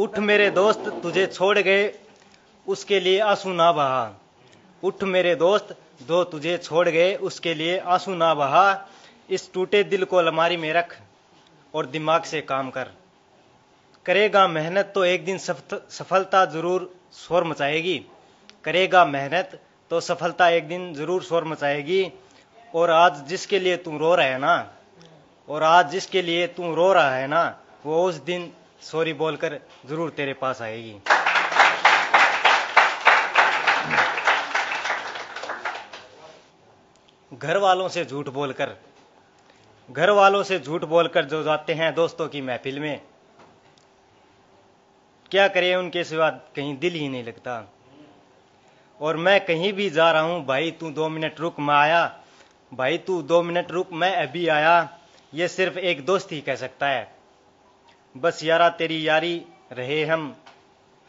उठ मेरे दोस्त, तुझे छोड़ गए, उसके लिए आँसू ना बहा। उठ मेरे दोस्त, दो तुझे छोड़ गए, उसके लिए आँसू ना बहा। इस टूटे दिल को अलमारी में रख और दिमाग से काम कर। करेगा मेहनत तो एक दिन सफलता ज़रूर शोर मचाएगी। करेगा मेहनत तो सफलता एक दिन ज़रूर शोर मचाएगी। और आज जिसके लिए तुम रो रहे है ना, और आज जिसके लिए तुम रो रहा है ना, वो उस दिन सॉरी बोलकर ज़रूर तेरे पास आएगी। घर वालों से झूठ बोलकर घर वालों से झूठ बोलकर जो जाते हैं दोस्तों की महफिल में, क्या करें उनके सिवा कहीं दिल ही नहीं लगता। और मैं कहीं भी जा रहा हूँ, भाई तू दो मिनट रुक, मैं आया। भाई तू दो मिनट रुक, मैं अभी आया। ये सिर्फ़ एक दोस्त ही कह सकता है। बस यारा तेरी यारी रहे हम।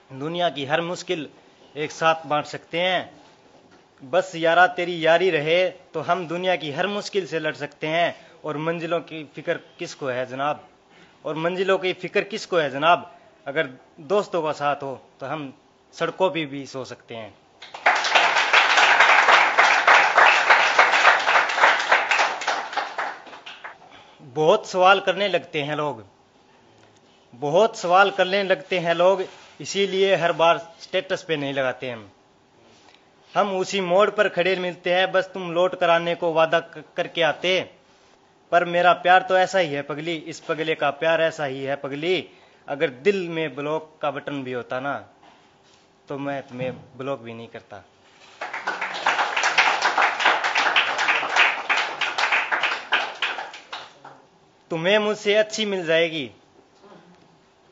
दुनिया की हर मुश्किल एक साथ बांट सकते हैं। बस यारा तेरी यारी रहे तो हम दुनिया की हर मुश्किल से लड़ सकते हैं। और मंजिलों की फ़िक्र किसको है जनाब? और मंजिलों की फ़िक्र किसको है जनाब? अगर दोस्तों का साथ हो तो हम सड़कों पर भी, सो सकते हैं। बहुत सवाल करने लगते हैं लोग। बहुत सवाल करने लगते हैं लोग, इसीलिए हर बार स्टेटस पे नहीं लगाते हम। हम उसी मोड़ पर खड़े मिलते हैं, बस तुम लौट कराने को वादा करके आते पर मेरा प्यार तो ऐसा ही है, पगली, इस पगले का प्यार ऐसा ही है, पगली। अगर दिल में ब्लॉक का बटन भी होता ना तो मैं तुम्हें ब्लॉक भी नहीं करता। तुम्हें मुझसे अच्छी मिल जाएगी।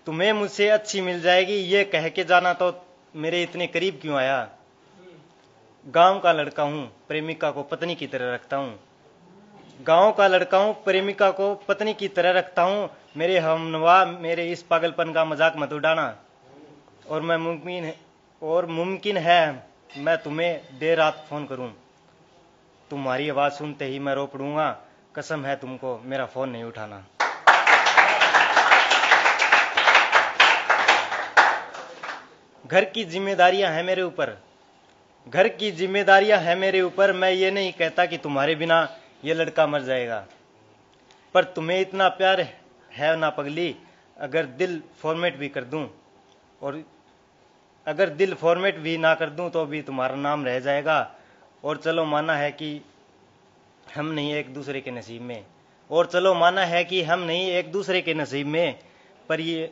तुम्हें मुझसे अच्छी मिल जाएगी, ये कह के जाना तो मेरे इतने करीब क्यों आया? गाँव का लड़का हूँ, प्रेमिका को पत्नी की तरह रखता हूँ। गाँव का लड़का हूँ, प्रेमिका को पत्नी की तरह रखता हूँ। मेरे हमनवा, मेरे इस पागलपन का मज़ाक मत उड़ाना। और मैं मुमकिन और मुमकिन है, मैं तुम्हें देर रात फ़ोन करूँ। तुम्हारी आवाज़ सुनते ही मैं रो पड़ूँगा कसम है तुमको, मेरा फ़ोन नहीं उठाना। घर की जिम्मेदारियाँ हैं मेरे ऊपर। घर की जिम्मेदारियाँ हैं मेरे ऊपर, मैं ये नहीं कहता कि तुम्हारे बिना ये लड़का मर जाएगा। पर तुम्हें इतना प्यार है ना पगली, अगर दिल फॉर्मेट भी कर दूँ, और अगर दिल फॉर्मेट भी ना कर दूँ तो भी तुम्हारा नाम रह जाएगा। और चलो माना है कि हम नहीं एक दूसरे के नसीब में। और चलो माना है कि हम नहीं एक दूसरे के नसीब में, पर ये,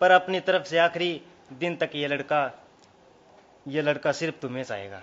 पर अपनी तरफ़ से आखिरी दिन तक ये लड़का ये लड़का सिर्फ़ तुम्हें चाहेगा।